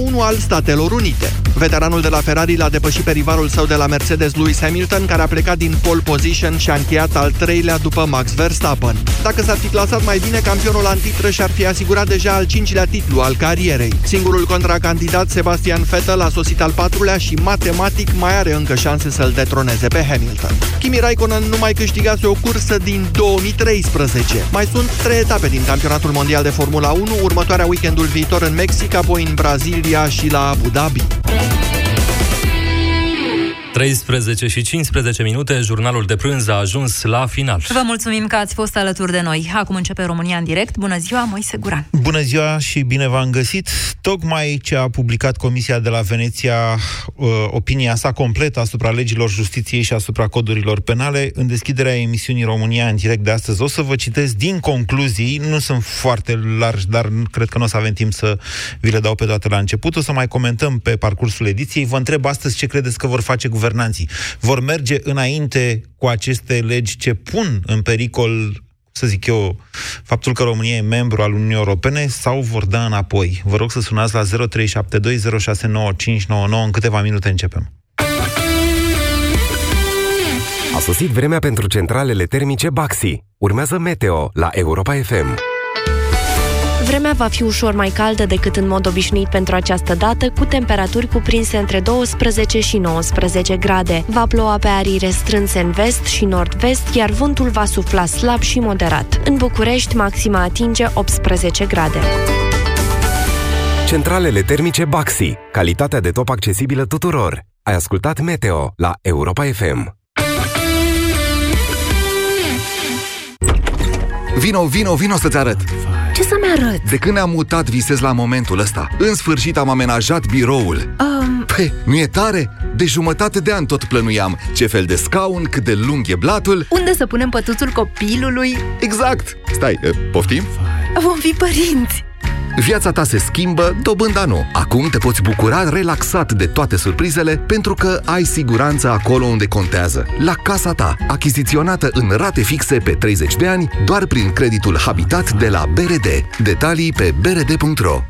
1 al Statelor Unite. Veteranul de la Ferrari l-a depășit pe rivalul său de la Mercedes, Lewis Hamilton, care a plecat din pole position și a încheiat al treilea după Max Verstappen. Dacă s-ar fi clasat mai bine, campionul antitră și-ar fi asigurat deja al cincilea titlu al carierei. Singurul contracandidat, Sebastian Vettel, a sosit al patrulea și matematic mai are încă șanse să-l detroneze pe Hamilton. Kimi Raikkonen nu mai câștigase o cursă din 2013. Mai sunt trei etape din campionatul mondial de Formula 1, următoarea weekendul viitor în Mexic, apoi în Brazilia și la Abu Dhabi. Bye. 13 și 15 minute, jurnalul de prânz a ajuns la final. Vă mulțumim că ați fost alături de noi. Acum începe România în direct. Bună ziua, Moise Guran. Bună ziua și bine v-am găsit. Tocmai ce a publicat Comisia de la Veneția uh, opinia sa completă asupra legilor justiției și asupra codurilor penale în deschiderea emisiunii România în direct de astăzi. O să vă citesc din concluzii, nu sunt foarte largi, dar cred că nu o să avem timp să vi le dau pe toate la început. O să mai comentăm pe parcursul ediției. Vă întreb astăzi ce credeți că vor face guvernanții. Vor merge înainte cu aceste legi ce pun în pericol să zic eu, faptul că România e membru al Uniunii Europene sau vor da înapoi? Vă rog să sunați la 0372069599. În câteva minute începem. A sosit vremea pentru centralele termice Baxi. Urmează Meteo la Europa FM. Vremea va fi ușor mai caldă decât în mod obișnuit pentru această dată, cu temperaturi cuprinse între 12 și 19 grade. Va ploua pe arii restrânse în vest și nord-vest, iar vântul va sufla slab și moderat. În București, maxima atinge 18 grade. Centralele termice Baxi. Calitatea de top accesibilă tuturor. Ai ascultat Meteo la Europa FM. Vino, vino, vino să-ți arăt! Ce să-mi arăt? De când ne-am mutat, visez la momentul ăsta. În sfârșit am amenajat biroul. Um, Păi, nu e tare? De jumătate de an tot plănuiam ce fel de scaun, cât de lung e blatul. unde să punem pătuțul copilului? Exact! Stai, eh, poftim? Vom fi părinți! Viața ta se schimbă, dobânda nu. Acum te poți bucura relaxat de toate surprizele pentru că ai siguranță acolo unde contează. La casa ta, achiziționată în rate fixe pe 30 de ani, doar prin creditul Habitat de la BRD. Detalii pe brd.ro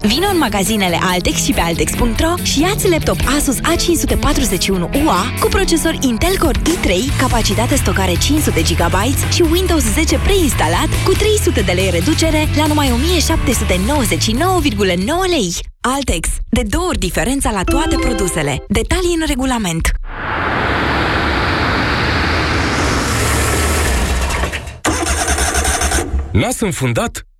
Vino în magazinele Altex și pe Altex.ro și iați laptop Asus A541UA cu procesor Intel Core i3, capacitate stocare 500 GB și Windows 10 preinstalat cu 300 de lei reducere la numai 1799,9 lei. Altex. De două ori diferența la toate produsele. Detalii în regulament. Nas înfundat?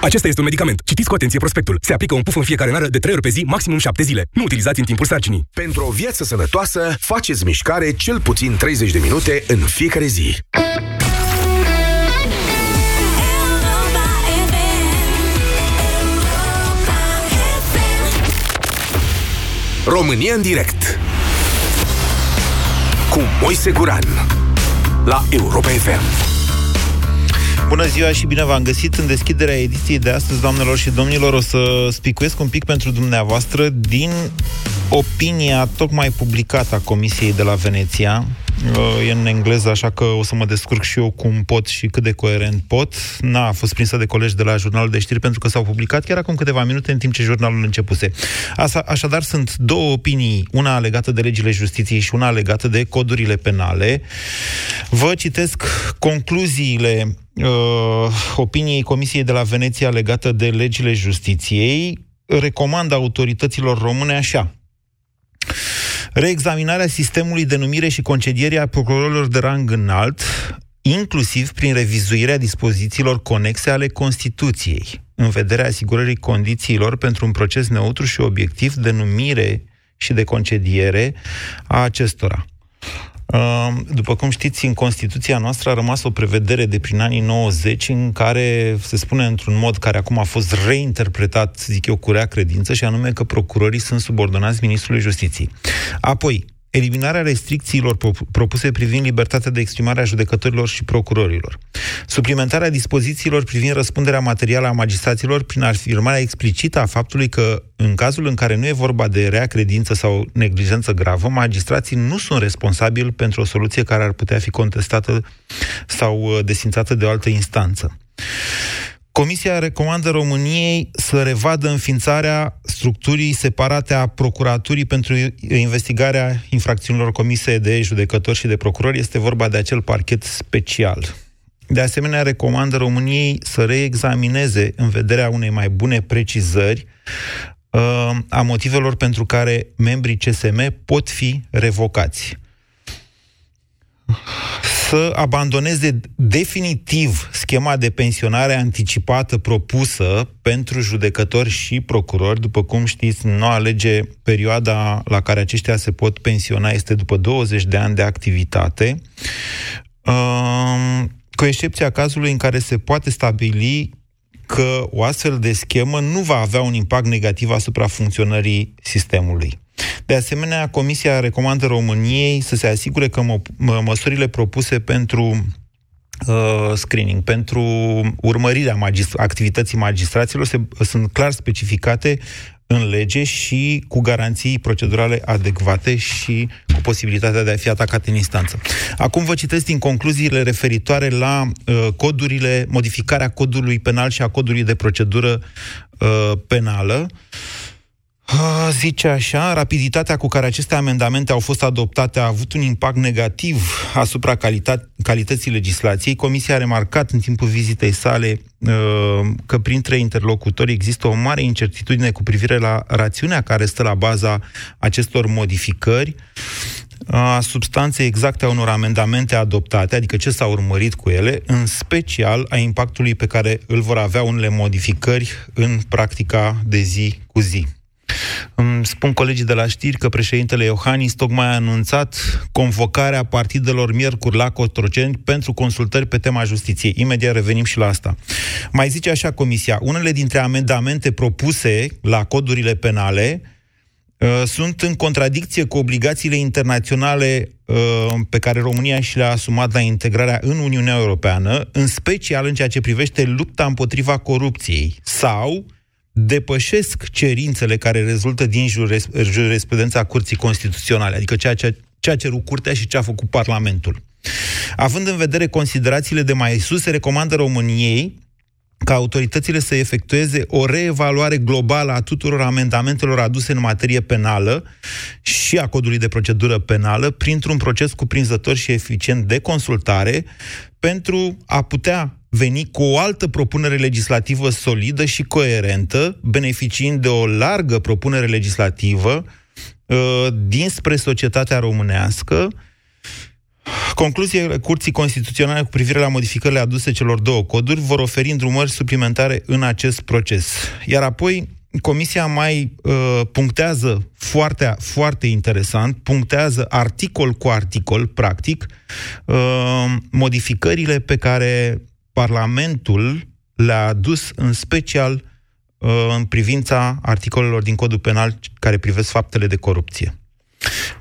Acesta este un medicament. Citiți cu atenție prospectul. Se aplică un puf în fiecare nară de 3 ori pe zi, maximum 7 zile. Nu utilizați în timpul sarcinii. Pentru o viață sănătoasă, faceți mișcare cel puțin 30 de minute în fiecare zi. România în direct cu Moise Guran la Europa FM. Bună ziua și bine v-am găsit în deschiderea ediției de astăzi, doamnelor și domnilor. O să spicuiesc un pic pentru dumneavoastră din opinia tocmai publicată a Comisiei de la Veneția. E în engleză, așa că o să mă descurc și eu cum pot și cât de coerent pot. N-a fost prinsă de colegi de la jurnalul de știri pentru că s-au publicat chiar acum câteva minute în timp ce jurnalul începuse. Asta, așadar, sunt două opinii, una legată de legile justiției și una legată de codurile penale. Vă citesc concluziile uh, opiniei Comisiei de la Veneția legată de legile justiției. Recomandă autorităților române așa. Reexaminarea sistemului de numire și concedierie a procurorilor de rang înalt, inclusiv prin revizuirea dispozițiilor conexe ale Constituției, în vederea asigurării condițiilor pentru un proces neutru și obiectiv de numire și de concediere a acestora. După cum știți, în Constituția noastră a rămas o prevedere de prin anii 90 în care se spune într-un mod care acum a fost reinterpretat, zic eu, cu rea credință, și anume că procurorii sunt subordonați Ministrului Justiției. Apoi, eliminarea restricțiilor propuse privind libertatea de exprimare a judecătorilor și procurorilor, suplimentarea dispozițiilor privind răspunderea materială a magistraților prin afirmarea explicită a faptului că, în cazul în care nu e vorba de rea credință sau neglijență gravă, magistrații nu sunt responsabili pentru o soluție care ar putea fi contestată sau uh, desințată de o altă instanță. Comisia recomandă României să revadă înființarea structurii separate a procuraturii pentru investigarea infracțiunilor comise de judecători și de procurori. Este vorba de acel parchet special. De asemenea, recomandă României să reexamineze în vederea unei mai bune precizări uh, a motivelor pentru care membrii CSM pot fi revocați să abandoneze definitiv schema de pensionare anticipată propusă pentru judecători și procurori. După cum știți, noua lege, perioada la care aceștia se pot pensiona este după 20 de ani de activitate, cu excepția cazului în care se poate stabili că o astfel de schemă nu va avea un impact negativ asupra funcționării sistemului. De asemenea, Comisia recomandă României să se asigure că mă, mă, măsurile propuse pentru uh, screening, pentru urmărirea magist- activității magistraților se, sunt clar specificate în lege și cu garanții procedurale adecvate și cu posibilitatea de a fi atacat în instanță. Acum vă citesc din concluziile referitoare la uh, codurile, modificarea codului penal și a codului de procedură uh, penală. Uh, Zice așa, rapiditatea cu care aceste amendamente au fost adoptate a avut un impact negativ asupra calita- calității legislației. Comisia a remarcat în timpul vizitei sale uh, că printre interlocutori există o mare incertitudine cu privire la rațiunea care stă la baza acestor modificări a substanței exacte a unor amendamente adoptate, adică ce s-a urmărit cu ele, în special a impactului pe care îl vor avea unele modificări în practica de zi cu zi. Îmi spun colegii de la știri că președintele Iohannis tocmai a anunțat convocarea partidelor miercuri la Cotroceni pentru consultări pe tema justiției. Imediat revenim și la asta. Mai zice așa Comisia, unele dintre amendamente propuse la codurile penale uh, sunt în contradicție cu obligațiile internaționale uh, pe care România și le-a asumat la integrarea în Uniunea Europeană, în special în ceea ce privește lupta împotriva corupției sau depășesc cerințele care rezultă din jurisprudența Curții Constituționale, adică ceea ce, ceea ce cerut Curtea și ce a făcut Parlamentul. Având în vedere considerațiile de mai sus, se recomandă României ca autoritățile să efectueze o reevaluare globală a tuturor amendamentelor aduse în materie penală și a codului de procedură penală printr-un proces cuprinzător și eficient de consultare pentru a putea veni cu o altă propunere legislativă solidă și coerentă, beneficiind de o largă propunere legislativă uh, dinspre societatea românească. Concluziile Curții Constituționale cu privire la modificările aduse celor două coduri vor oferi îndrumări suplimentare în acest proces. Iar apoi, Comisia mai uh, punctează foarte, foarte interesant, punctează articol cu articol, practic, uh, modificările pe care Parlamentul le-a adus în special uh, în privința articolelor din codul penal care privesc faptele de corupție.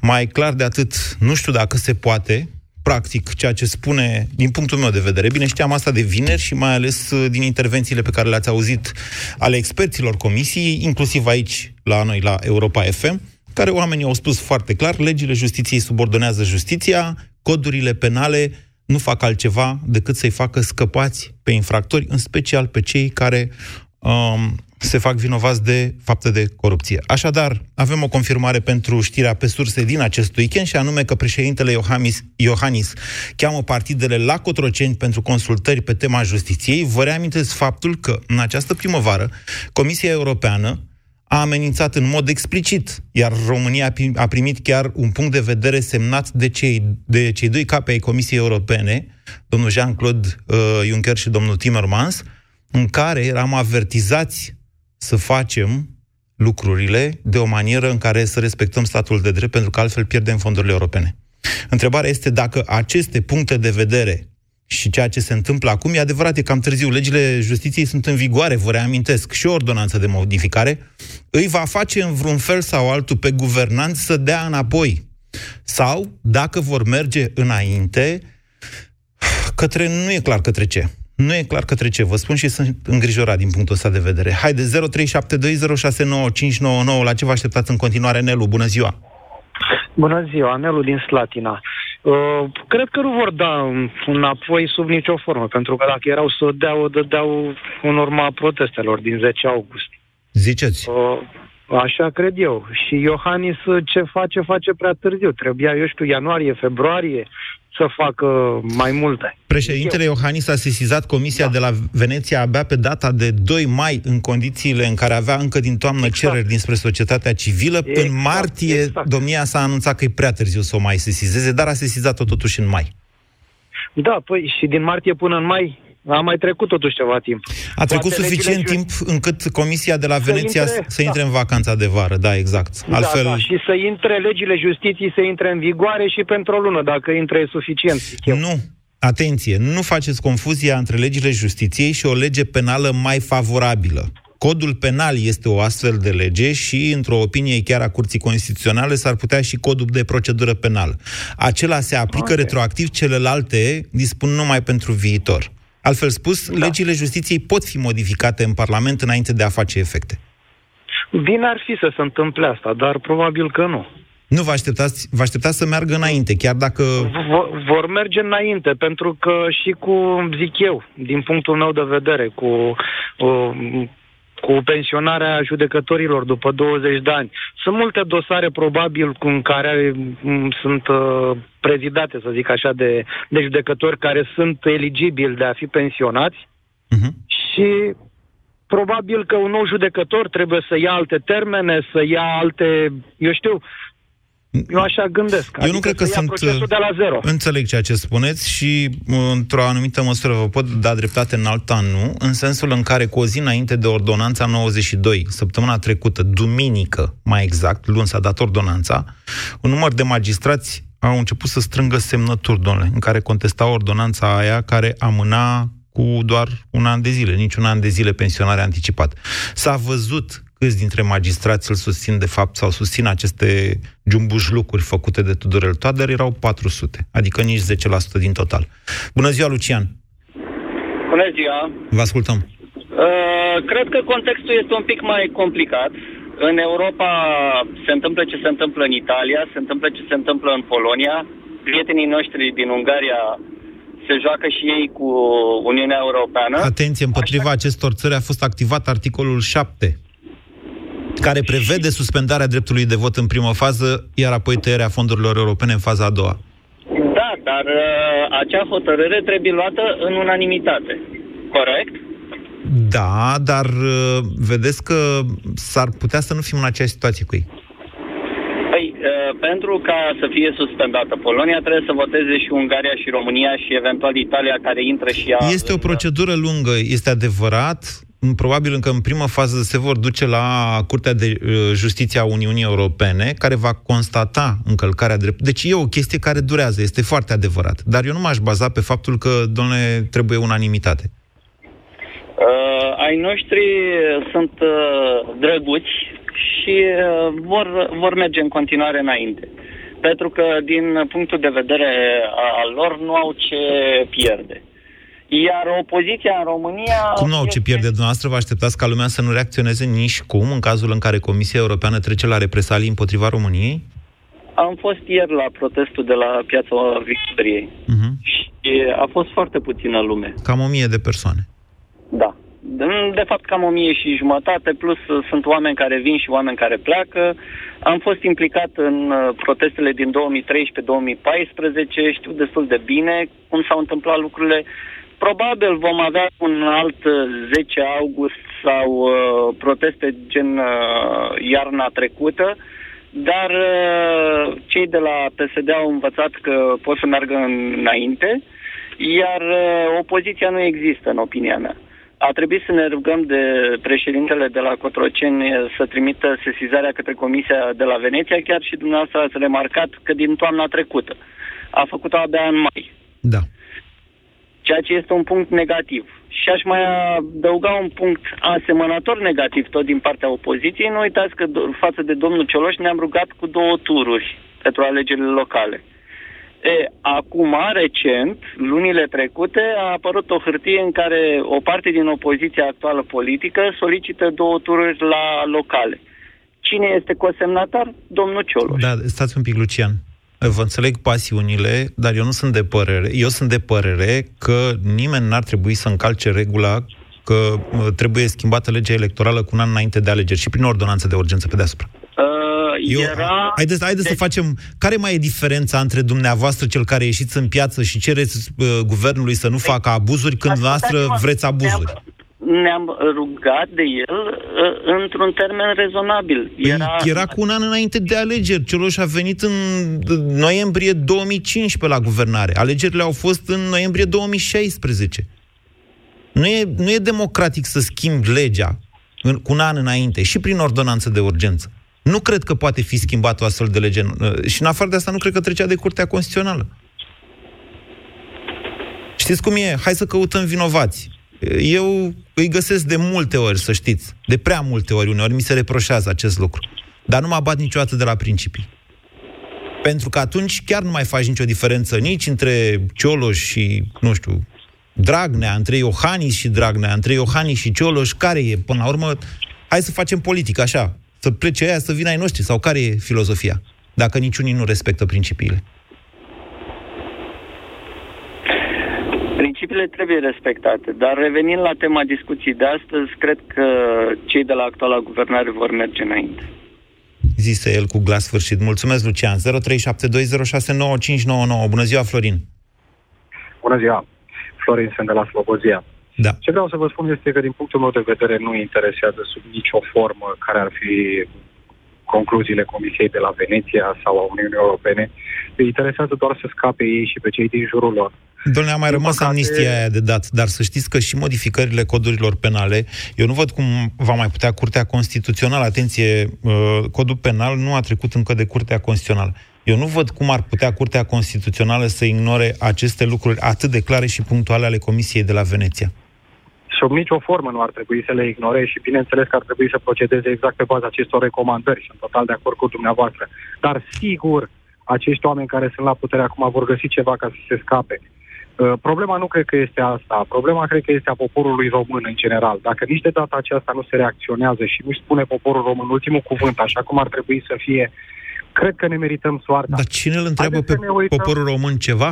Mai clar de atât, nu știu dacă se poate, practic, ceea ce spune, din punctul meu de vedere, bine știam asta de vineri și mai ales uh, din intervențiile pe care le-ați auzit ale experților comisiei, inclusiv aici la noi, la Europa FM, care oamenii au spus foarte clar, legile justiției subordonează justiția, codurile penale nu fac altceva decât să-i facă scăpați pe infractori, în special pe cei care um, se fac vinovați de fapte de corupție. Așadar, avem o confirmare pentru știrea pe surse din acest weekend și anume că președintele Iohannis, Iohannis cheamă partidele la Cotroceni pentru consultări pe tema justiției. Vă reamintesc faptul că în această primăvară Comisia Europeană a amenințat în mod explicit, iar România a primit chiar un punct de vedere semnat de cei, de cei doi capi ai Comisiei Europene, domnul Jean-Claude uh, Juncker și domnul Timmermans, în care eram avertizați să facem lucrurile de o manieră în care să respectăm statul de drept, pentru că altfel pierdem fondurile europene. Întrebarea este dacă aceste puncte de vedere și ceea ce se întâmplă acum, e adevărat, e cam târziu. Legile justiției sunt în vigoare, vă reamintesc, și o ordonanță de modificare, îi va face în vreun fel sau altul pe guvernanți să dea înapoi. Sau, dacă vor merge înainte, către, nu e clar către ce. Nu e clar către ce. Vă spun și sunt îngrijorat din punctul ăsta de vedere. Haide, 0372069599, la ce vă așteptați în continuare, Nelu? Bună ziua! Bună ziua, Nelu din Slatina. Uh, cred că nu vor da înapoi sub nicio formă, pentru că dacă erau să o dea, o dădeau în urma protestelor din 10 august. Ziceți. Uh, așa cred eu. Și Iohannis ce face, face prea târziu. Trebuia, eu știu, ianuarie, februarie, să facă mai multe. Președintele Eu. Iohannis a sesizat Comisia da. de la Veneția abia pe data de 2 mai, în condițiile în care avea încă din toamnă exact. cereri dinspre societatea civilă. Exact, în martie, exact. domnia s-a anunțat că e prea târziu să o mai sesizeze, dar a sesizat-o totuși în mai. Da, păi și din martie până în mai a mai trecut totuși ceva timp. A trecut Poate suficient timp încât Comisia de la Veneția să intre, să intre da. în vacanța de vară, da, exact. Da, Altfel... Da, da, și să intre legile justiției, să intre în vigoare și pentru o lună, dacă intre e suficient. Nu, atenție, nu faceți confuzia între legile justiției și o lege penală mai favorabilă. Codul penal este o astfel de lege și, într-o opinie chiar a Curții Constituționale, s-ar putea și codul de procedură penală. Acela se aplică okay. retroactiv, celelalte dispun numai pentru viitor. Altfel spus, da. legile justiției pot fi modificate în Parlament înainte de a face efecte. Bine ar fi să se întâmple asta, dar probabil că nu. Nu vă așteptați, vă așteptați să meargă înainte, chiar dacă... V- vor merge înainte, pentru că și cu, zic eu, din punctul meu de vedere, cu uh, cu pensionarea judecătorilor după 20 de ani. Sunt multe dosare, probabil, cu care m- sunt uh, prezidate, să zic așa, de, de judecători care sunt eligibili de a fi pensionați uh-huh. și probabil că un nou judecător trebuie să ia alte termene, să ia alte, eu știu, eu așa gândesc. Eu adică nu cred că sunt... de la zero. Înțeleg ceea ce spuneți și, într-o anumită măsură, vă pot da dreptate în alt an, nu? În sensul în care, cu o zi înainte de ordonanța 92, săptămâna trecută, duminică, mai exact, luni s-a dat ordonanța, un număr de magistrați au început să strângă semnături, domnule, în care contesta ordonanța aia care amâna cu doar un an de zile, nici un an de zile pensionare anticipat. S-a văzut câți dintre magistrați îl susțin de fapt sau susțin aceste jumbușlucuri făcute de Tudorel Toader, erau 400, adică nici 10% din total. Bună ziua, Lucian! Bună ziua! Vă ascultăm! Uh, cred că contextul este un pic mai complicat. În Europa se întâmplă ce se întâmplă în Italia, se întâmplă ce se întâmplă în Polonia. Prietenii noștri din Ungaria se joacă și ei cu Uniunea Europeană. Atenție, împotriva Așa... acestor țări a fost activat articolul 7 care prevede suspendarea dreptului de vot în primă fază, iar apoi tăierea fondurilor europene în faza a doua. Da, dar uh, acea hotărâre trebuie luată în unanimitate. Corect? Da, dar uh, vedeți că s-ar putea să nu fim în aceeași situație cu ei. Păi, uh, pentru ca să fie suspendată Polonia, trebuie să voteze și Ungaria și România și eventual Italia, care intră și ea... Este o procedură lungă, este adevărat probabil încă în primă fază se vor duce la Curtea de uh, Justiție a Uniunii Europene, care va constata încălcarea dreptului. Deci e o chestie care durează, este foarte adevărat. Dar eu nu m-aș baza pe faptul că, domnule, trebuie unanimitate. Uh, ai noștri sunt uh, drăguți și uh, vor, vor merge în continuare înainte. Pentru că, din punctul de vedere al lor, nu au ce pierde. Iar opoziția în România... Cum nu au ce pierde dumneavoastră? Vă așteptați ca lumea să nu reacționeze nici cum în cazul în care Comisia Europeană trece la represalii împotriva României? Am fost ieri la protestul de la Piața Victoriei uh-huh. și a fost foarte puțină lume. Cam o mie de persoane. Da. De fapt, cam o mie și jumătate, plus sunt oameni care vin și oameni care pleacă. Am fost implicat în uh, protestele din 2013-2014, știu destul de bine cum s-au întâmplat lucrurile Probabil vom avea un alt 10 uh, august sau uh, proteste gen uh, iarna trecută, dar uh, cei de la PSD au învățat că pot să meargă înainte, iar uh, opoziția nu există, în opinia mea. A trebuit să ne rugăm de președintele de la Cotroceni să trimită sesizarea către Comisia de la Veneția, chiar și dumneavoastră ați remarcat că din toamna trecută. A făcut-o abia în mai. Da. Ceea ce este un punct negativ. Și aș mai adăuga un punct asemănător negativ tot din partea opoziției. Nu uitați că față de domnul Cioloș ne-am rugat cu două tururi pentru alegerile locale. E, acum, recent, lunile trecute, a apărut o hârtie în care o parte din opoziția actuală politică solicită două tururi la locale. Cine este cosemnatar? Domnul Cioloș. Da, stați un pic, Lucian. Vă înțeleg pasiunile, dar eu nu sunt de părere. Eu sunt de părere că nimeni n-ar trebui să încalce regula că trebuie schimbată legea electorală cu un an înainte de alegeri și prin ordonanță de urgență pe deasupra. Eu, era... Haideți, haideți de... să facem... Care mai e diferența între dumneavoastră, cel care ieșiți în piață și cereți uh, guvernului să nu facă abuzuri, când noastră vreți abuzuri? Ne-am rugat de el uh, într-un termen rezonabil. Păi era... era cu un an înainte de alegeri. Cioloș a venit în noiembrie 2015 la guvernare. Alegerile au fost în noiembrie 2016. Nu e, nu e democratic să schimbi legea în, cu un an înainte și prin ordonanță de urgență. Nu cred că poate fi schimbat o astfel de lege. Și în afară de asta nu cred că trecea de Curtea Constituțională. Știți cum e? Hai să căutăm vinovați. Eu îi găsesc de multe ori, să știți. De prea multe ori, uneori mi se reproșează acest lucru. Dar nu mă abat niciodată de la principii. Pentru că atunci chiar nu mai faci nicio diferență nici între Cioloș și, nu știu, Dragnea, între Iohannis și Dragnea, între Iohannis și Cioloș, care e, până la urmă, hai să facem politică, așa, să plece aia, să vină ai noștri, sau care e filozofia, dacă niciunii nu respectă principiile? Principiile trebuie respectate, dar revenind la tema discuției de astăzi, cred că cei de la actuala guvernare vor merge înainte. Zise el cu glas sfârșit. Mulțumesc, Lucian. 0372069599. Bună ziua, Florin. Bună ziua. Florin sunt de la Slobozia. Da. Ce vreau să vă spun este că, din punctul meu de vedere, nu interesează sub nicio formă care ar fi concluziile Comisiei de la Veneția sau a Uniunii Europene. Îi interesează doar să scape ei și pe cei din jurul lor. Domnule, a mai Din rămas păcate... amnistia aia de dat, dar să știți că și modificările codurilor penale, eu nu văd cum va mai putea Curtea Constituțională, atenție, uh, codul penal nu a trecut încă de Curtea Constituțională. Eu nu văd cum ar putea Curtea Constituțională să ignore aceste lucruri atât de clare și punctuale ale Comisiei de la Veneția sub nicio formă nu ar trebui să le ignore și bineînțeles că ar trebui să procedeze exact pe baza acestor recomandări și sunt total de acord cu dumneavoastră. Dar sigur, acești oameni care sunt la putere acum vor găsi ceva ca să se scape. Uh, problema nu cred că este asta. Problema cred că este a poporului român în general. Dacă nici de data aceasta nu se reacționează și nu spune poporul român ultimul cuvânt, așa cum ar trebui să fie, cred că ne merităm soarta. Dar cine îl întreabă Haideți pe poporul român ceva?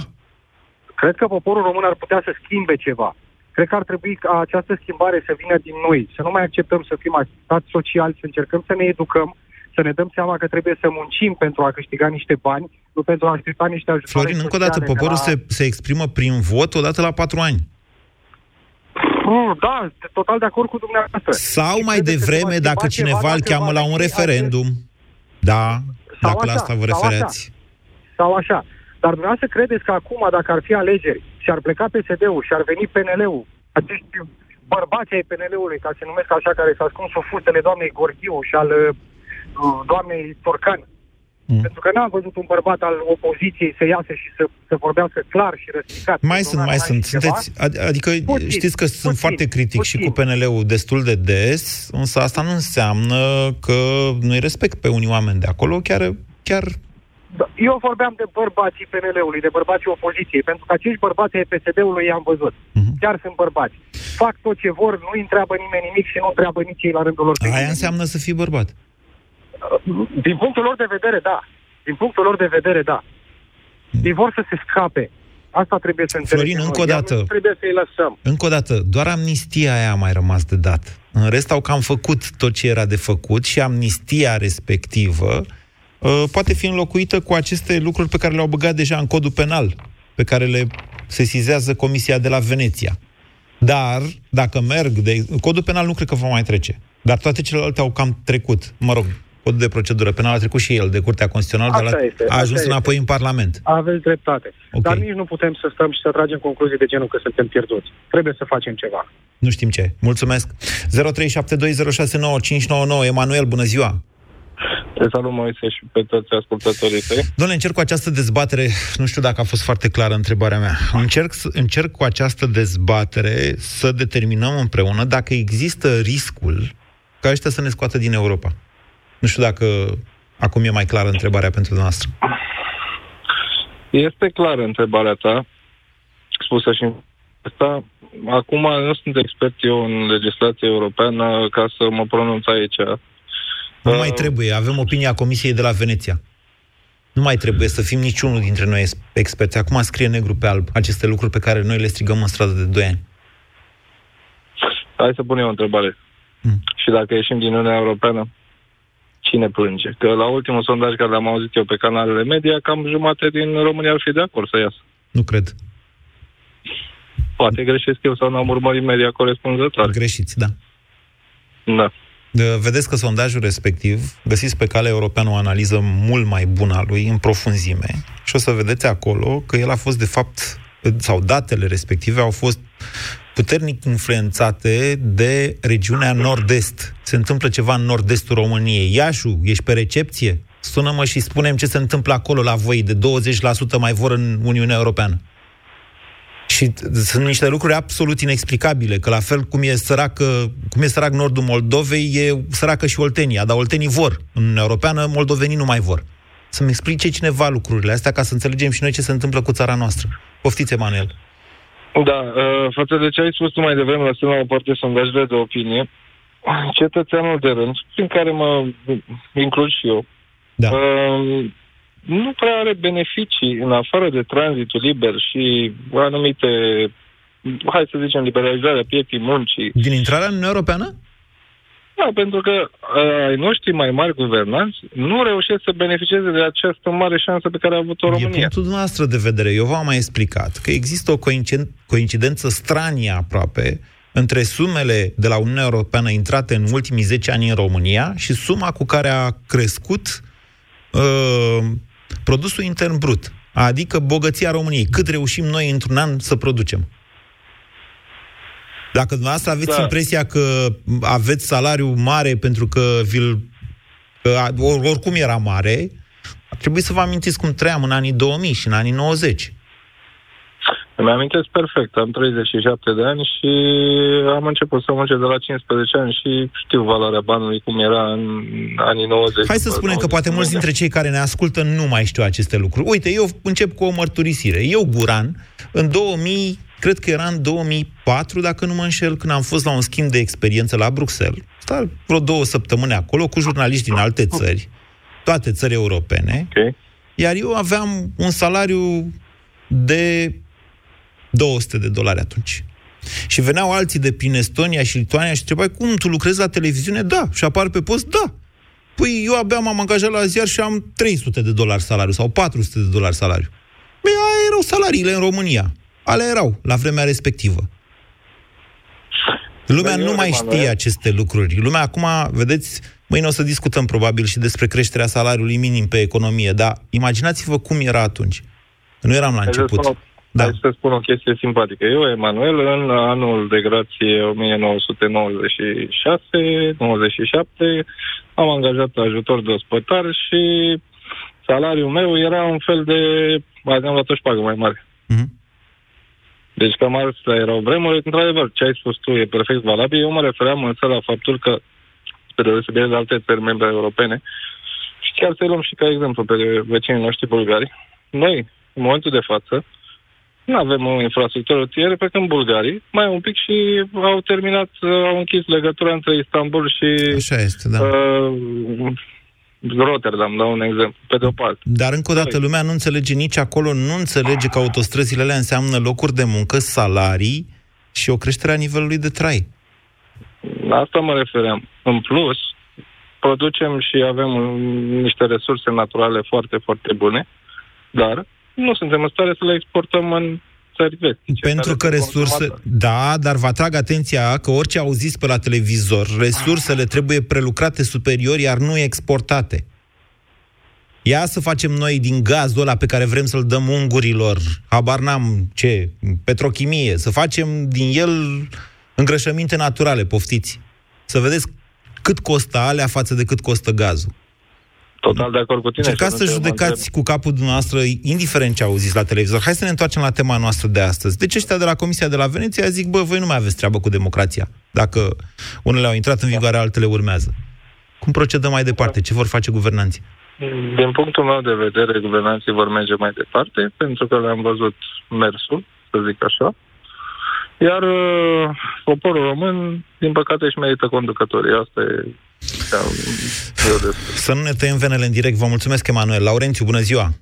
Cred că poporul român ar putea să schimbe ceva. Cred că ar trebui ca această schimbare să vină din noi, să nu mai acceptăm să fim asistați sociali, să încercăm să ne educăm, să ne dăm seama că trebuie să muncim pentru a câștiga niște bani, nu pentru a aștepta niște ajutoare Florin, încă o dată, poporul la... se, se exprimă prin vot odată la patru ani. Da, total de acord cu dumneavoastră. Sau mai devreme, dacă cineva îl cheamă la un referendum. Da, sau dacă așa, la asta vă referați. Sau așa. Sau așa. Dar dumneavoastră credeți că acum, dacă ar fi alegeri și ar pleca PSD-ul și ar veni PNL-ul, acești bărbați ai PNL-ului, ca se numesc așa, care s-a ascuns sub fustele doamnei Gorghiu și al uh, doamnei Torcan, Mm. Pentru că n-am văzut un bărbat al opoziției să iasă și să, să vorbească clar și răspicat. Mai sunt, mai sunt. Sunteți, adică puțin, știți că puțin, sunt foarte critic puțin. și cu PNL-ul destul de des, însă asta nu înseamnă că nu-i respect pe unii oameni de acolo, chiar, chiar da, eu vorbeam de bărbații PNL-ului, de bărbații opoziției, pentru că acești bărbați ai PSD-ului i-am văzut. Uh-huh. Chiar sunt bărbați. Fac tot ce vor, nu întreabă nimeni nimic și nu întreabă nici ei la rândul lor. Aia înseamnă să fii bărbat. Din punctul lor de vedere, da. Din punctul lor de vedere, da. Ei vor să se scape. Asta trebuie să înțelegem. Florin, încă o dată. Trebuie să-i lăsăm. Încă o dată, doar amnistia aia a mai rămas de dat. În rest au cam făcut tot ce era de făcut și amnistia respectivă Uh, poate fi înlocuită cu aceste lucruri pe care le-au băgat deja în codul penal, pe care le sesizează Comisia de la Veneția. Dar, dacă merg, de, codul penal nu cred că va mai trece. Dar toate celelalte au cam trecut. Mă rog, codul de procedură penală, a trecut și el de Curtea Constituțională, dar Așa a- este, a ajuns așa înapoi este. în Parlament. Aveți dreptate. Ok. Dar nici nu putem să stăm și să tragem concluzii de genul că suntem pierduți. Trebuie să facem ceva. Nu știm ce. Mulțumesc. 0372069599. Emanuel, bună ziua! Te salut, Moise, și pe toți ascultătorii tăi. Domnule, încerc cu această dezbatere, nu știu dacă a fost foarte clară întrebarea mea, încerc, să- încerc cu această dezbatere să determinăm împreună dacă există riscul ca ăștia să ne scoată din Europa. Nu știu dacă acum e mai clară întrebarea pentru noastră. Este clară întrebarea ta, spusă și în asta. Acum nu sunt expert eu în legislație europeană ca să mă pronunț aici. Nu mai trebuie, avem opinia Comisiei de la Veneția. Nu mai trebuie să fim niciunul dintre noi es- experți. Acum scrie negru pe alb aceste lucruri pe care noi le strigăm în stradă de 2 ani. Hai să punem o întrebare. Și dacă ieșim din Uniunea Europeană, cine plânge? Că la ultimul sondaj care l-am auzit eu pe canalele media, cam jumate din România ar fi de acord să iasă. Nu cred. Poate greșesc eu sau n-am urmărit media corespunzătoare. Greșiți, da. Da. De- Vedeți că sondajul respectiv, găsiți pe calea europeană o analiză mult mai bună a lui, în profunzime, și o să vedeți acolo că el a fost, de fapt, sau datele respective au fost puternic influențate de regiunea nord-est. Se întâmplă ceva în nord-estul României. Iașu, ești pe recepție? Sună-mă și spunem ce se întâmplă acolo la voi, de 20% mai vor în Uniunea Europeană. Și t- sunt niște lucruri absolut inexplicabile, că la fel cum e, săracă, cum e sărac nordul Moldovei, e săracă și Oltenia, dar oltenii vor. În Uniunea Europeană, moldovenii nu mai vor. Să-mi explice cineva lucrurile astea ca să înțelegem și noi ce se întâmplă cu țara noastră. Poftiți, Emanuel. Da, uh, față de ce ai spus tu mai devreme, lăsând la o parte sondajele de opinie, cetățeanul de rând, prin care mă includ și eu, da. uh, nu prea are beneficii în afară de tranzitul liber și anumite, hai să zicem, liberalizarea pieții muncii. Din intrarea în Uniunea Europeană? Da, pentru că uh, ai noștri mai mari guvernanți nu reușesc să beneficieze de această mare șansă pe care a avut-o E România. punctul dumneavoastră de vedere. Eu v-am mai explicat că există o coinciden- coincidență stranie aproape între sumele de la Uniunea Europeană intrate în ultimii 10 ani în România și suma cu care a crescut uh, produsul intern brut, adică bogăția României. Cât reușim noi într-un an să producem. Dacă dumneavoastră aveți Da. impresia că aveți salariu mare pentru că vi-l că a- or, oricum era mare, ar trebui să vă amintiți cum trăiam în anii 2000 și în anii 90. Îmi amintesc perfect, am 37 de ani și am început să muncesc de la 15 ani și știu valoarea banului cum era în anii 90. Hai să după spunem că 90 poate mulți dintre cei care ne ascultă nu mai știu aceste lucruri. Uite, eu încep cu o mărturisire. Eu, Guran, în 2000, cred că era în 2004, dacă nu mă înșel, când am fost la un schimb de experiență la Bruxelles, stai vreo două săptămâni acolo cu jurnaliști din alte țări, toate țări europene, okay. iar eu aveam un salariu de 200 de dolari atunci. Și veneau alții de prin Estonia și Lituania și întrebai, cum, tu lucrezi la televiziune? Da. Și apar pe post? Da. Păi eu abia m-am angajat la ziar și am 300 de dolari salariu sau 400 de dolari salariu. Păi aia erau salariile în România. Ale erau la vremea respectivă. Lumea Păi nu eu, mai Emanuel- știe aceste lucruri. Lumea acum, vedeți, mâine o să discutăm probabil și despre creșterea salariului minim pe economie, dar imaginați-vă cum era atunci. Nu eram la Hai să început. Spun o- Da. Hai să spun o chestie simpatică. Eu, Emanuel, în anul de grație 1996-97, am angajat ajutor de ospătar și salariul meu era un fel de... Azi am luat o șpagă mai mare. Deci cam astea erau vremuri. Într-adevăr, ce ai spus tu e perfect valabil. Eu mă refeream însă la faptul că, spre deosebire de alte țări membre europene, și chiar să luăm și ca exemplu pe vecinii noștri bulgari, noi, în momentul de față, nu avem o infrastructură rutieră, pe când bulgarii mai un pic și au terminat, uh, au închis legătura între Istanbul și Așa este, da. uh, Rotterdam, dau un exemplu, pe de o parte. Dar încă o dată, lumea nu înțelege nici acolo, nu înțelege că autostrăzile alea înseamnă locuri de muncă, salarii și o creștere a nivelului de trai. La asta mă refeream. În plus, producem și avem uh, niște resurse naturale foarte, foarte bune, dar nu suntem în stare să le exportăm în țări vestice. Pentru că resurse... Da, dar vă atrag atenția că orice auziți pe la televizor, resursele trebuie prelucrate superior, iar nu exportate. Ia să facem noi din gazul ăla pe care vrem să-l dăm ungurilor, habar n-am ce, petrochimie, să facem din el îngrășăminte naturale, poftiți. Să vedeți cât costă alea față de cât costă gazul. Total de acord cu tine. Încercați să judecați cu capul dumneavoastră, indiferent ce auziți la televizor. Hai să ne întoarcem la tema noastră de astăzi. Deci ăștia de la Comisia de la Veneția zic, bă, voi nu mai aveți treabă cu democrația. Dacă unele au intrat în vigoare, altele urmează. Cum procedăm mai departe? Ce vor face guvernanții? Din punctul meu de vedere, guvernanții vor merge mai departe, pentru că le-am văzut mersul, să zic așa. Iar uh, poporul român, din păcate, își merită conducătorii. Asta e să nu ne tăiem venele în direct. Vă mulțumesc, Emanuel. Laurențiu, bună ziua!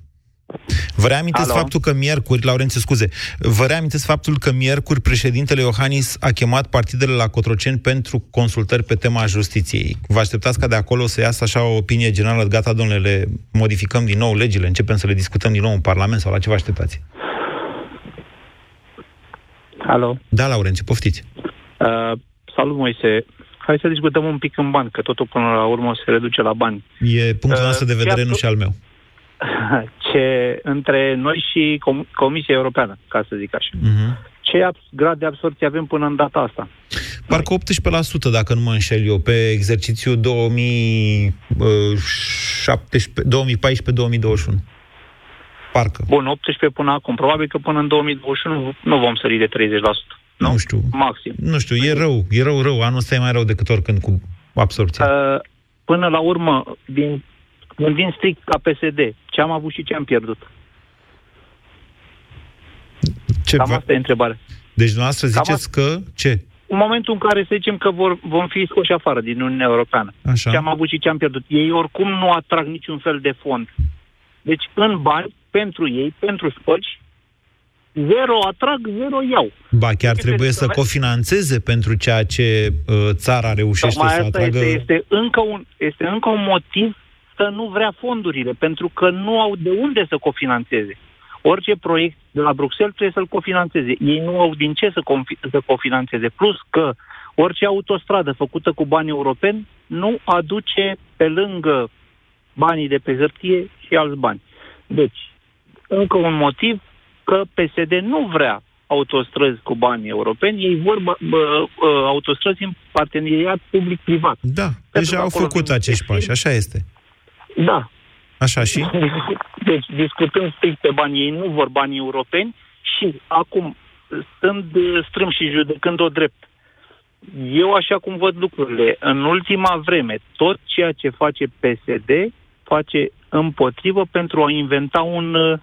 Vă reamintesc Alo. faptul că miercuri, Laurențiu, scuze, vă reamintesc faptul că miercuri președintele Iohannis a chemat partidele la Cotroceni pentru consultări pe tema justiției. Vă așteptați ca de acolo să iasă așa o opinie generală, gata, domnule, le modificăm din nou legile, începem să le discutăm din nou în Parlament sau la ce vă așteptați? Alo. Da, Laurențiu, poftiți. Uh, salut, Moise hai să discutăm un pic în bani, că totul până la urmă se reduce la bani. E punctul nostru de vedere, uh, nu și al meu. Ce între noi și Com- Comisia Europeană, ca să zic așa. Uh-huh. Ce grad de absorție avem până în data asta? Parcă 18%, dacă nu mă înșel eu, pe exercițiul 2014-2021. Parcă. Bun, 18 până acum. Probabil că până în 2021 nu vom sări de 30%. Nu, nu știu. Maxim. Nu știu, e rău, e rău, rău. Anul ăsta e mai rău decât oricând cu absorpția. Uh, până la urmă, din, din strict ca PSD, ce am avut și ce am pierdut? Ce Cam va... asta e întrebarea. Deci dumneavoastră ziceți Cam că ce? În momentul în care să zicem că vor, vom fi scoși afară din Uniunea Europeană, Așa. ce am avut și ce am pierdut, ei oricum nu atrag niciun fel de fond. Deci în bani, pentru ei, pentru spăci, zero atrag, zero iau. Ba, chiar este trebuie să cofinanțeze pentru ceea ce uh, țara reușește Tocmai să atragă... Este, este, încă un, este încă un motiv să nu vrea fondurile, pentru că nu au de unde să cofinanțeze. Orice proiect de la Bruxelles trebuie să-l cofinanțeze. Ei nu au din ce să, confi- să cofinanțeze. Plus că orice autostradă făcută cu bani europeni nu aduce pe lângă banii de pe hârtie și alți bani. Deci, încă un motiv că PSD nu vrea autostrăzi cu bani europeni, ei vor bă, bă, autostrăzi în parteneriat public-privat. Da, deja au făcut acești pași, așa este. Da. Așa și? Deci, discutând strict pe bani, ei nu vor bani europeni și acum, stând strâm și judecând-o drept, eu așa cum văd lucrurile, în ultima vreme, tot ceea ce face PSD face împotrivă pentru a inventa un uh,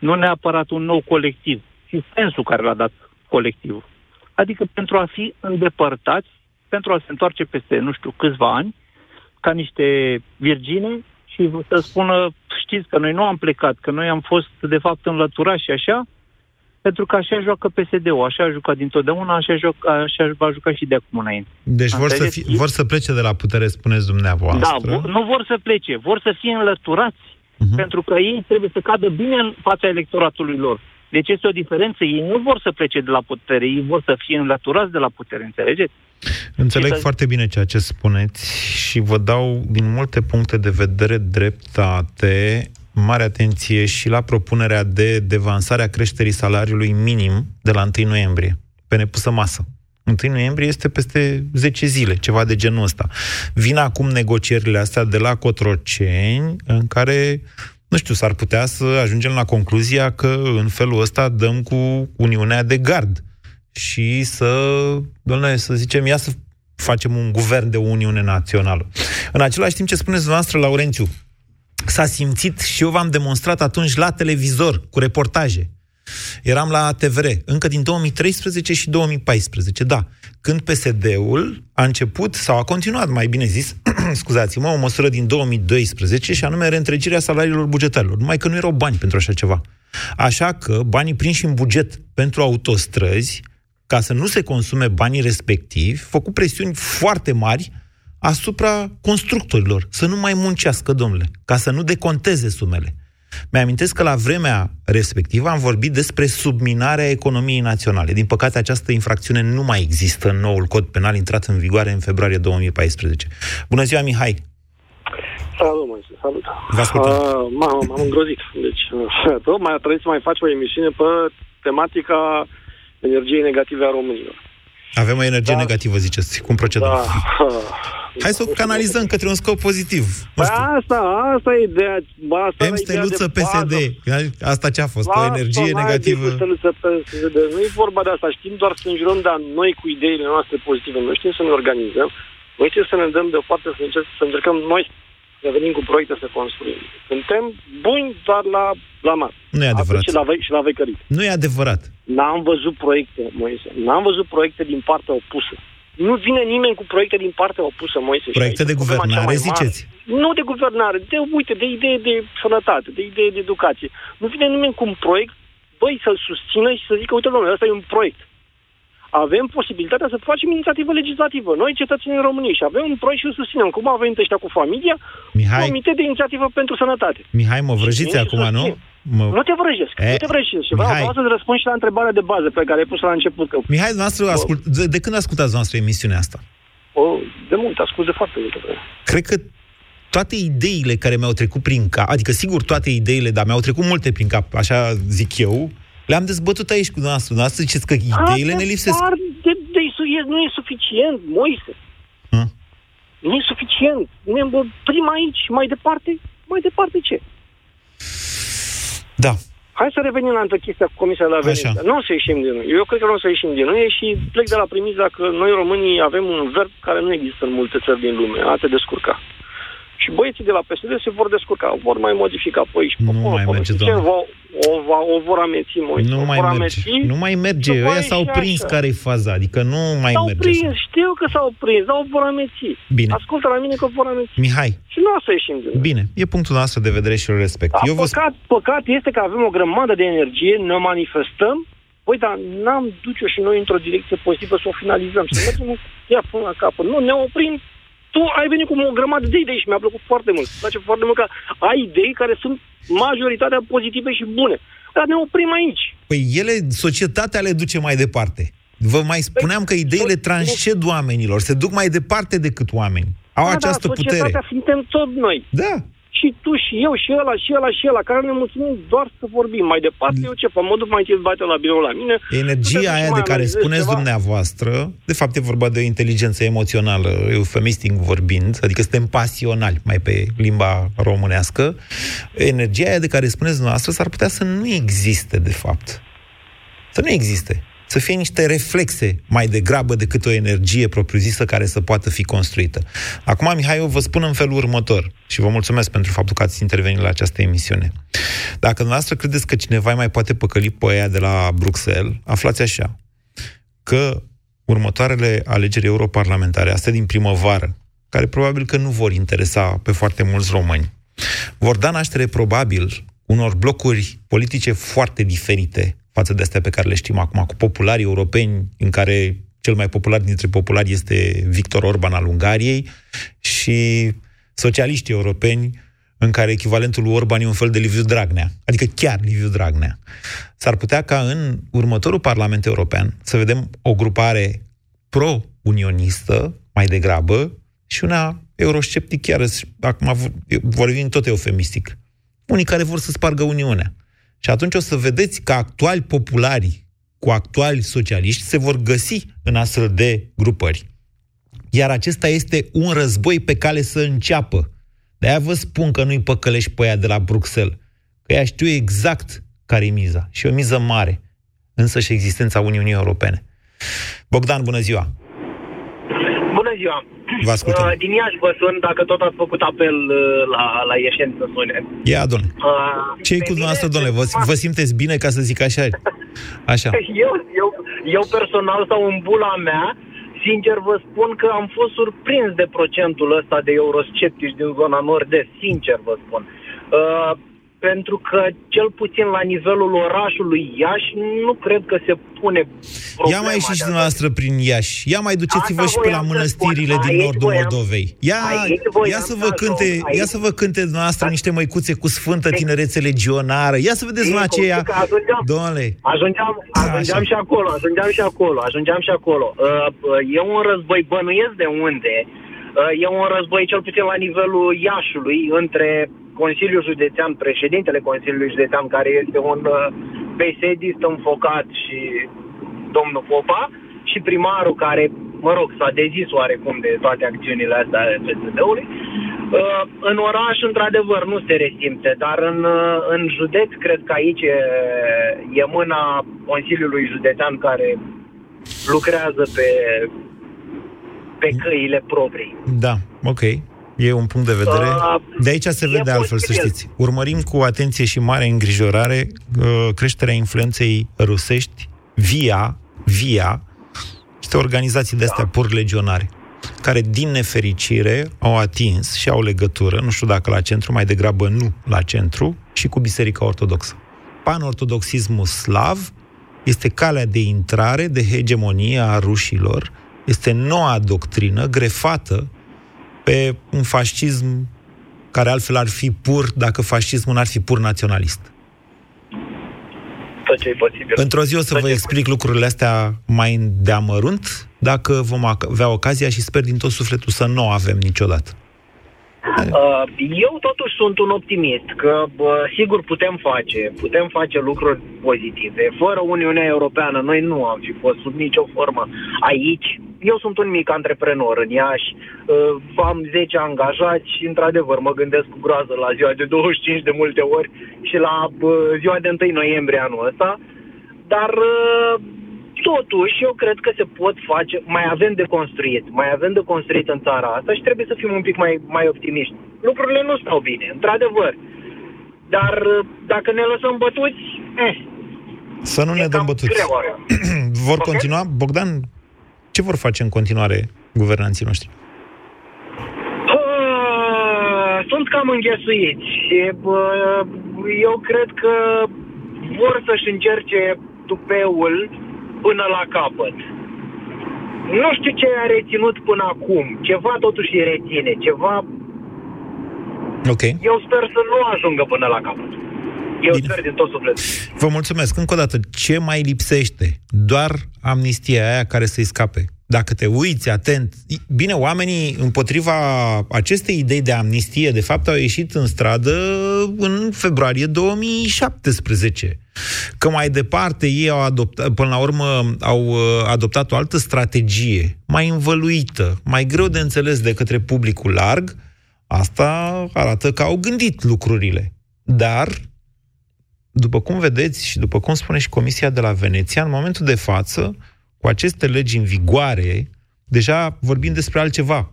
nu neapărat un nou colectiv, ci sensul care l-a dat colectivul. Adică pentru a fi îndepărtați, pentru a se întoarce peste, nu știu, câțiva ani, ca niște virgine și să spună, știți că noi nu am plecat, că noi am fost de fapt înlăturați și așa, pentru că așa joacă PSD-ul, așa a jucat dintotdeauna, așa, joc, așa va juca și de acum înainte. Deci vor să, fi, vor să plece de la putere, spuneți dumneavoastră. Da, nu vor să plece, vor să fie înlăturați uh-huh. pentru că ei trebuie să cadă bine în fața electoratului lor. Deci este o diferență. Ei nu vor să plece de la putere, ei vor să fie înlăturați de la putere, înțelegeți? Înțeleg să... foarte bine ceea ce spuneți și vă dau din multe puncte de vedere dreptate, mare atenție și la propunerea de devansare a creșterii salariului minim de la 1 noiembrie, pe nepusă masă. 1 noiembrie este peste 10 zile, ceva de genul ăsta. Vin acum negocierile astea de la Cotroceni, în care, nu știu, s-ar putea să ajungem la concluzia că în felul ăsta dăm cu Uniunea de Gard și să, doamne, să zicem, ia să facem un guvern de Uniune Națională. În același timp, ce spuneți dumneavoastră, Laurențiu, s-a simțit și eu v-am demonstrat atunci la televizor, cu reportaje, Eram la TVR, încă din 2013 și 2014, da. Când PSD-ul a început, sau a continuat, mai bine zis, scuzați-mă, o măsură din 2012 și anume reîntregirea salariilor bugetarilor. Numai că nu erau bani pentru așa ceva. Așa că banii prinși în buget pentru autostrăzi, ca să nu se consume banii respectivi, făcut presiuni foarte mari asupra constructorilor, să nu mai muncească, domnule, ca să nu deconteze sumele. Mi-amintesc că la vremea respectivă am vorbit despre subminarea economiei naționale. Din păcate, această infracțiune nu mai există în noul cod penal intrat în vigoare în februarie 2014. Bună ziua, Mihai! Salut, Moise, salut. Vă ascultăm. Uh, m-am, m-am îngrozit. Deci, uh, tot mai trebuie să mai faci o emisiune pe tematica energiei negative a românilor. Avem o energie da. negativă, ziceți. Cum procedăm? Da. Hai să o canalizăm către un scop pozitiv. Nu Păi știu. asta, asta e ideea. Bă, asta M. era ideea Steluță de bază. PSD. Asta ce a fost? O Lasă-o, energie n-ai negativă? de Steluță PSD. Nu e vorba de asta. Știm doar să înjurăm de noi cu ideile noastre pozitive. Noi știm să ne organizăm. Noi știm să ne dăm deoparte, să, încerc, să încercăm noi să venim cu proiecte să construim. Suntem buni doar la blamat. Nu e adevărat. Și la, vei, și la vecărit. Nu e adevărat. N-am văzut proiecte, Moise. N-am văzut proiecte din partea opusă. Nu vine nimeni cu proiecte din partea opusă, Moise. Și Proiecte aici de e problema cea guvernare, mai mare. ziceți? Nu de guvernare, de, uite, de idee de sănătate, de idee de educație. Nu vine nimeni cu un proiect, băi, să-l susțină și să zică, uite, domnule, ăsta e un proiect. Avem posibilitatea să facem inițiativă legislativă, noi cetățenii României, și avem un proiect și îl susținem. Cum au venit ăștia cu familia, Mihai. Comitet de inițiativă pentru sănătate. Mihai, mă vrăjiți Și acum, nu? susțin. Mă... Nu te vrăjesc, E, nu te vrăjesc. Și vreau, Mihai. vreau să-ți răspund și la întrebarea de bază pe care ai pus la început. Că, Mihai, noastră, ascult... de, de când ascultați noastră emisiunea asta? o, de mult, ascult de foarte multă vreme. Cred că toate ideile care mi-au trecut prin cap, adică sigur toate ideile, dar mi-au trecut multe prin cap, așa zic eu, le-am dezbătut aici cu noastră. Noastră ziceți că ideile ne lipsesc. Dar de, de, de, nu e suficient, Moise. Hă? Nu e suficient. Ne oprim aici, mai departe, mai departe ce? Da. Hai să revenim la întâi chestia cu Comisia de la Veneția. Nu o să ieșim din noi. Eu cred că nu o să ieșim din noi și plec de la premiza că noi românii avem un verb care nu există în multe țări din lume, a te descurca. Și băieții de la PSD se vor descurca, vor mai modifica pe aici. Nu pe acolo, mai pe merge, ce doamne. va, o, va, o vor ameți, Moise. Nu o mai vor merge. ameți, Nu mai merge. și Ăia voi s-au și prins așa. care-i faza. Adică nu mai S-au merge. prins, știu că s-au prins, dar o vor ameți. Bine. Ascultă la mine că vor ameți. Mihai, Și nu o să ieșim din noi. bine, e punctul nostru de vedere și îl respect. Da, Eu vă spun... păcat, păcat este că avem o grămadă de energie, ne manifestăm, păi, dar n-am duce și noi într-o direcție pozitivă să o finalizăm, să mergem ea până la capăt. Nu, ne oprim. Tu ai venit cu o grămadă de idei și mi-a plăcut foarte mult. Îmi place foarte mult că ai idei care sunt majoritatea pozitive și bune. Dar ne oprim aici. Păi ele, societatea le duce mai departe. Vă mai spuneam că ideile transced oamenilor, se duc mai departe decât oameni. Au da, această da, putere. societatea suntem tot noi. Da. Și tu, și eu, și ăla, și ăla, și ăla, care ne mulțumim doar să vorbim. Mai departe, eu ce fac? Mă duc mai întâi bate la birou la mine. Energia Puteți aia să de mai care analizez spuneți ceva? dumneavoastră, de fapt e vorba de o inteligență emoțională, eufemistic vorbind, adică suntem pasionali, mai pe limba românească, energia aia de care spuneți dumneavoastră s-ar putea să nu existe, de fapt. Să nu existe. Să fie niște reflexe mai degrabă decât o energie propriu-zisă care să poată fi construită. Acum, Mihai, eu vă spun în felul următor și vă mulțumesc pentru faptul că ați intervenit la această emisiune. Dacă dumneavoastră credeți că cineva mai poate păcăli pe aia de la Bruxelles, aflați așa, că următoarele alegeri europarlamentare, astea din primăvară, care probabil că nu vor interesa pe foarte mulți români, vor da naștere probabil unor blocuri politice foarte diferite față de astea pe care le știm acum, cu popularii europeni, în care cel mai popular dintre populari este Victor Orban al Ungariei, și socialiștii europeni, în care echivalentul lui Orban e un fel de Liviu Dragnea, adică chiar Liviu Dragnea. S-ar putea ca în următorul Parlament European să vedem o grupare pro-unionistă, mai degrabă, și una eurosceptic chiar, acum vorbim tot eufemistic. Unii care vor să spargă Uniunea. Și atunci o să vedeți că actuali populari cu actuali socialiști se vor găsi în astfel de grupări. Iar acesta este un război pe care să înceapă. De-aia vă spun că nu-i păcălești pe aia de la Bruxelles. Că ea știu exact care e miza. Și o miză mare. Însă și existența Uniunii Europene. Bogdan, bună ziua! Bună ziua! Vă ascultăm. Uh, din Iași vă sun, dacă tot ați făcut apel uh, la, la ieșeni să sune. Ia, domnule. Uh, ce e cu dumneavoastră, domnule? Vă, vă simteți bine, ca să zic așa? Așa. Eu, eu, eu personal sau în bula mea, sincer vă spun că am fost surprins de procentul ăsta de eurosceptici din zona nord-est, sincer vă spun. Uh, pentru că cel puțin la nivelul orașului Iași nu cred că se pune problema. Ia mai ieșiți de a- dumneavoastră prin Iași. Ia mai duceți-vă Asta și pe la voiam să mănăstirile spun. din Aici nordul voiam- Moldovei. Ia, aici voiam ia să vă să cânte, ajung. Aici- Da. ia să vă cânte dumneavoastră niște măicuțe cu sfântă tinerețe legionară. Ia să vedeți mă Bine, aceea. că ajungeam- Domnule, Ajungeam, ajungeam și acolo, ajungeam și acolo, ajungeam și acolo. Uh, uh, e un război, bănuiesc de unde, uh, e un război cel puțin la nivelul Iașului între Consiliul Județean, președintele Consiliului Județean, care este un uh, PSD înfocat și domnul Popa, și primarul care, mă rog, s-a dezis oarecum de toate acțiunile astea ale PSD-ului. Uh, în oraș, într-adevăr, nu se resimte, dar în, uh, în județ, cred că aici e, e mâna Consiliului Județean care lucrează pe, pe căile proprii. da, ok. E un punct de vedere. Uh, De aici se e vede altfel, să posibil. știți. Urmărim cu atenție și mare îngrijorare uh, creșterea influenței rusești via, via, niște organizații de astea pur legionare, care, din nefericire, au atins și au legătură, nu știu dacă la centru, mai degrabă nu la centru, și cu Biserica Ortodoxă. Panortodoxismul slav este calea de intrare, de hegemonie a rușilor, este noua doctrină grefată pe un fascism care altfel ar fi pur, dacă fascismul n-ar fi pur naționalist. Tot ce e posibil. Într-o zi o să vă explic lucrurile astea mai de amărunt, dacă vom avea ocazia și sper din tot sufletul să nu o avem niciodată. Uh, Eu totuși sunt un optimist că bă, sigur putem face, putem face lucruri pozitive. Fără Uniunea Europeană noi nu am fi fost sub nicio formă aici. Eu sunt un mic antreprenor în Iași, uh, am 10 angajați și într-adevăr mă gândesc cu groază la ziua de 25 de multe ori și la bă, ziua de 1 noiembrie anul ăsta. Dar uh, totuși eu cred că se pot face, mai avem de construit, mai avem de construit în țara asta și trebuie să fim un pic mai, mai optimiști. Lucrurile nu stau bine, într-adevăr. Dar uh, dacă ne lăsăm bătuți, eh, Să nu ne dăm bătuți. greu are. Vor continua? Bogdan, ce vor face în continuare guvernanții noștri? Ah, Sunt cam înghesuiți și bă, eu cred că vor să-și încerce tupeul până la capăt. Nu știu ce a reținut până acum. Ceva totuși îi reține. Ceva... Ok. Eu sper să nu ajungă până la capăt. Eu Bine. sper din tot sufletul. Vă mulțumesc. Încă o dată, ce mai lipsește? Doar amnistia aia care să-i scape. Dacă te uiți atent... Bine, oamenii împotriva acestei idei de amnistie, de fapt, au ieșit în stradă în februarie 2017. Că mai departe ei au adoptat, până la urmă, au uh, adoptat o altă strategie, mai învăluită, mai greu de înțeles de către publicul larg, asta arată că au gândit lucrurile. Dar după cum vedeți și după cum spune și Comisia de la Veneția, în momentul de față, cu aceste legi în vigoare, deja vorbim despre altceva.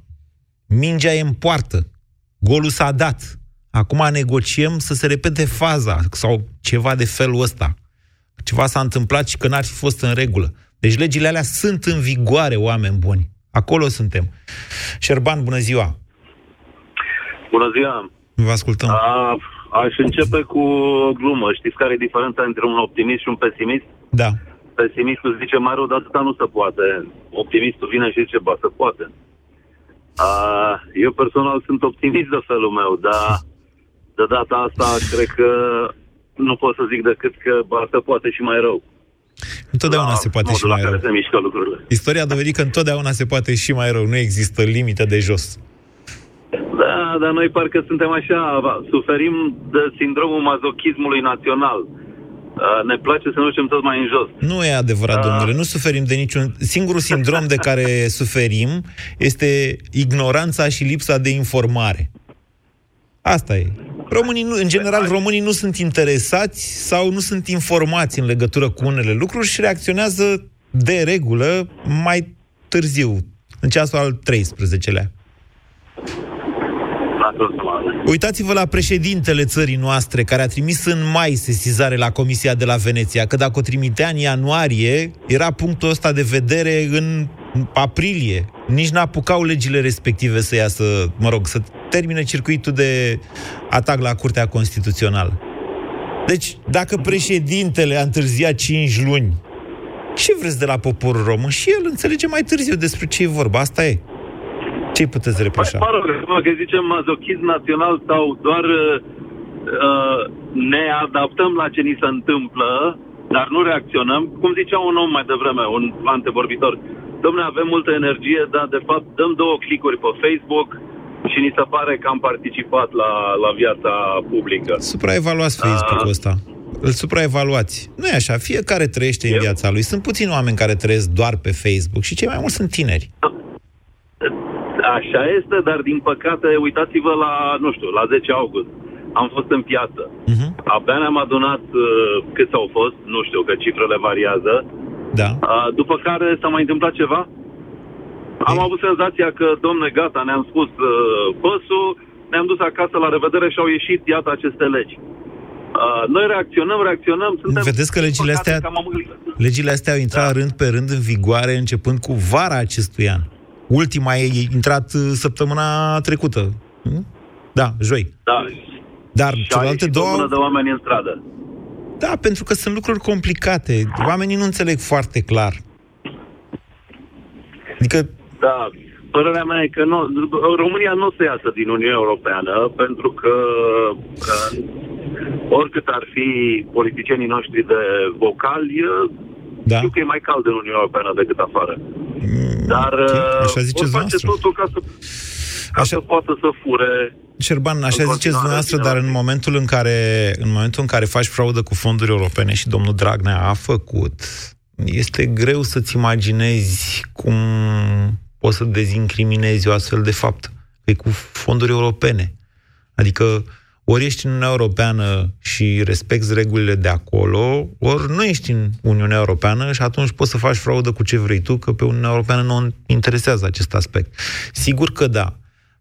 Mingea e în poartă. Golul s-a dat. Acum negociem să se repete faza sau ceva de felul ăsta. Ceva s-a întâmplat și că n-ar fi fost în regulă. Deci legile alea sunt în vigoare, oameni buni. Acolo suntem. Șerban, bună ziua! Bună ziua! Vă ascultăm. A, aș începe cu o glumă. Știți care e diferența între un optimist și un pesimist? Da. Pesimistul zice mai rău, dar atâta nu se poate. Optimistul vine și zice, ba, se poate. A, eu personal sunt optimist de felul meu, dar de data asta cred că nu pot să zic decât că ba, se poate și mai rău. Întotdeauna se poate și Modul mai la care rău. se mișcă lucrurile. Istoria a dovedit că întotdeauna se poate și mai rău. Nu există limită de jos. Da, dar noi parcă suntem așa, suferim de sindromul mazochismului național. Uh, Ne place să ne ducem tot mai în jos. Nu e adevărat, domnule, nu suferim de niciun... Singurul sindrom de care suferim este ignoranța și lipsa de informare. Asta e. Românii, nu, în general, românii nu sunt interesați sau nu sunt informați în legătură cu unele lucruri și reacționează de regulă mai târziu, în ceasul al 13-lea. Uitați-vă la președintele țării noastre, care a trimis în mai sesizare la Comisia de la Veneția, că dacă o trimitea în ianuarie, era punctul ăsta de vedere în aprilie. Nici n-apucau legile respective să iasă, mă rog, să termine circuitul de atac la Curtea Constituțională. Deci, dacă președintele a întârziat 5 luni, ce vreți de la poporul român? Și el înțelege mai târziu despre ce e vorba. Asta e. Ce puteți reproșa? Mă rog, că zicem mazochism național sau doar uh, ne adaptăm la ce ni se întâmplă, dar nu reacționăm. Cum zicea un om mai devreme, un antevorbitor, domne, avem multă energie, dar de fapt dăm două clicuri pe Facebook și ni se pare că am participat la, la viața publică. Supraevaluați Facebook-ul ăsta. Îl supraevaluați. Nu e așa, fiecare trăiește Eu? în viața lui. Sunt puțini oameni care trăiesc doar pe Facebook și cei mai mulți sunt tineri. Așa este, dar din păcate, uitați-vă la, nu știu, la 10 august. Am fost în piață. Uh-huh. Abia ne-am adunat uh, câți au fost, nu știu, că cifrele variază. Da. Uh, după care s-a mai întâmplat ceva? Am avut senzația că, domne, gata, ne-am spus uh, păsul, ne-am dus acasă la revedere și au ieșit, iată, aceste legi. Uh, noi reacționăm, reacționăm, suntem... Vedeți că legile astea, legile astea au intrat da. rând pe rând în vigoare începând cu vara acestui an. Ultima e intrat uh, săptămâna trecută. Hm? Da, joi. Da. Dar și celelalte două... de oameni în stradă. Da, pentru că sunt lucruri complicate. Oamenii nu înțeleg foarte clar. Adică... Da, părerea mea e că nu, România nu se iasă din Uniunea Europeană pentru că, că oricât ar fi politicienii noștri de vocali, da. știu că e mai cald în Uniunea Europeană decât afară. Dar okay. Așa ziceți vor face totul ca să, ca așa... să poată să fure Șerban, așa ziceți dumneavoastră, dar în momentul în care în momentul în care faci fraudă cu fonduri europene și domnul Dragnea a făcut, este greu să-ți imaginezi cum poți să dezincriminezi o astfel de fapt. E cu fonduri europene. Adică ori ești în Uniunea Europeană și respecti regulile de acolo, ori nu ești în Uniunea Europeană și atunci poți să faci fraudă cu ce vrei tu, că pe Uniunea Europeană nu interesează acest aspect. Sigur că da.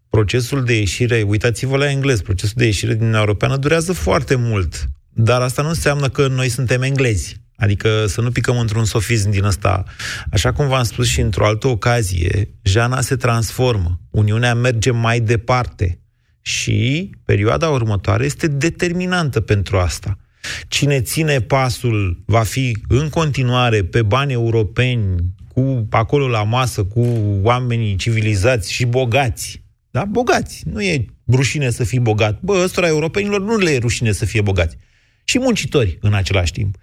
Procesul de ieșire, uitați-vă la englez, procesul de ieșire din Uniunea Europeană durează foarte mult. Dar asta nu înseamnă că noi suntem englezi. Adică să nu picăm într-un sofism din ăsta. Așa cum v-am spus și într-o altă ocazie, Jana se transformă. Uniunea merge mai departe și perioada următoare este determinantă pentru asta. Cine ține pasul va fi în continuare pe bani europeni, cu acolo la masă, cu oamenii civilizați și bogați. Da? Bogați. Nu e rușine să fii bogat. Bă, ăstora europenilor nu le e rușine să fie bogați. Și muncitori în același timp.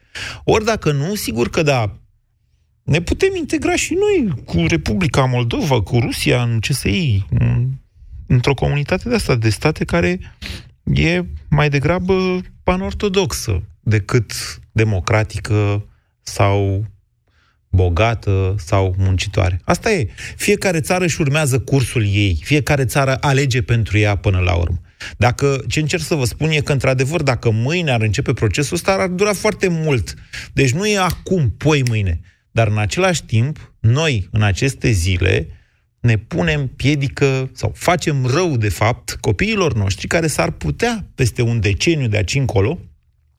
Ori dacă nu, sigur că da, ne putem integra și noi cu Republica Moldova, cu Rusia în CSI, într-o comunitate de asta, de state care e mai degrabă panortodoxă decât democratică sau bogată sau muncitoare. Asta e. Fiecare țară își urmează cursul ei. Fiecare țară alege pentru ea până la urmă. Dacă ce încerc să vă spun e că, într-adevăr, dacă mâine ar începe procesul ăsta, ar dura foarte mult. Deci nu e acum, poi mâine. Dar în același timp, noi, în aceste zile, ne punem piedică sau facem rău, de fapt, copiilor noștri care s-ar putea, peste un deceniu de aici încolo,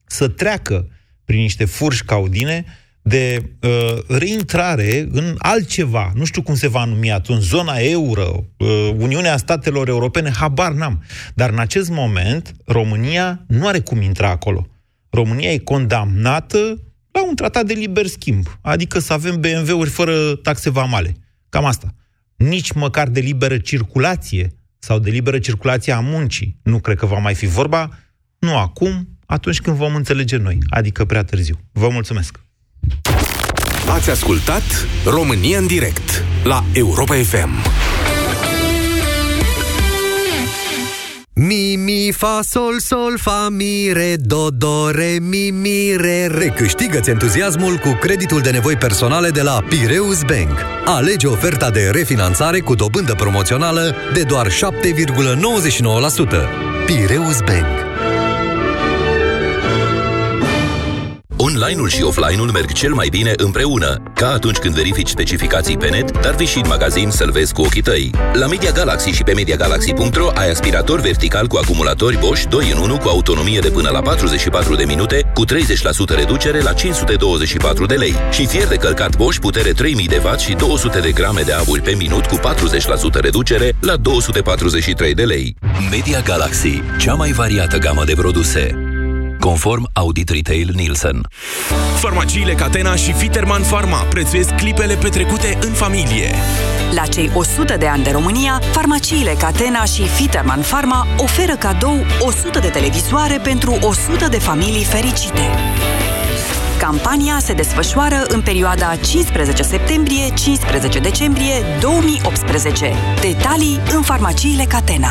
să treacă prin niște furși caudine de uh, reintrare în altceva, nu știu cum se va numi atunci, zona euro, uh, Uniunea Statelor Europene, habar n-am. Dar în acest moment, România nu are cum intra acolo. România e condamnată la un tratat de liber schimb, adică să avem BMW-uri fără taxe vamale. Cam asta nici măcar de liberă circulație sau de liberă circulație a muncii. Nu cred că va mai fi vorba, nu acum, atunci când vom înțelege noi, adică prea târziu. Vă mulțumesc! Ați ascultat România în direct la Europa FM. Mi, mi, fa, sol, sol, fa, mi, re, do, do, re, mi, mi, re, re. Câștigă-ți entuziasmul cu creditul de nevoi personale de la Pireus Bank. Alege oferta de refinanțare cu dobândă promoțională de doar 7,99%. Pireus Bank Online-ul și offline-ul merg cel mai bine împreună, ca atunci când verifici specificații pe net, dar vii și în magazin să-l vezi cu ochii tăi. La Media Galaxy și pe MediaGalaxy.ro ai aspirator vertical cu acumulatori Bosch 2 în 1 cu autonomie de până la 44 de minute, cu 30% reducere la 524 de lei și fier de călcat Bosch putere 3000 de W și 200 de grame de aburi pe minut cu 40% reducere la 243 de lei. Media Galaxy, cea mai variată gamă de produse. Conform Audit Retail Nielsen. Farmaciile Catena și Fiterman Pharma prețuiesc clipele petrecute în familie. La cei 100 de ani de România, farmaciile Catena și Fiterman Pharma oferă cadou 100 de televizoare pentru 100 de familii fericite. Campania se desfășoară în perioada 15 septembrie-15 decembrie 2018. Detalii în farmaciile Catena.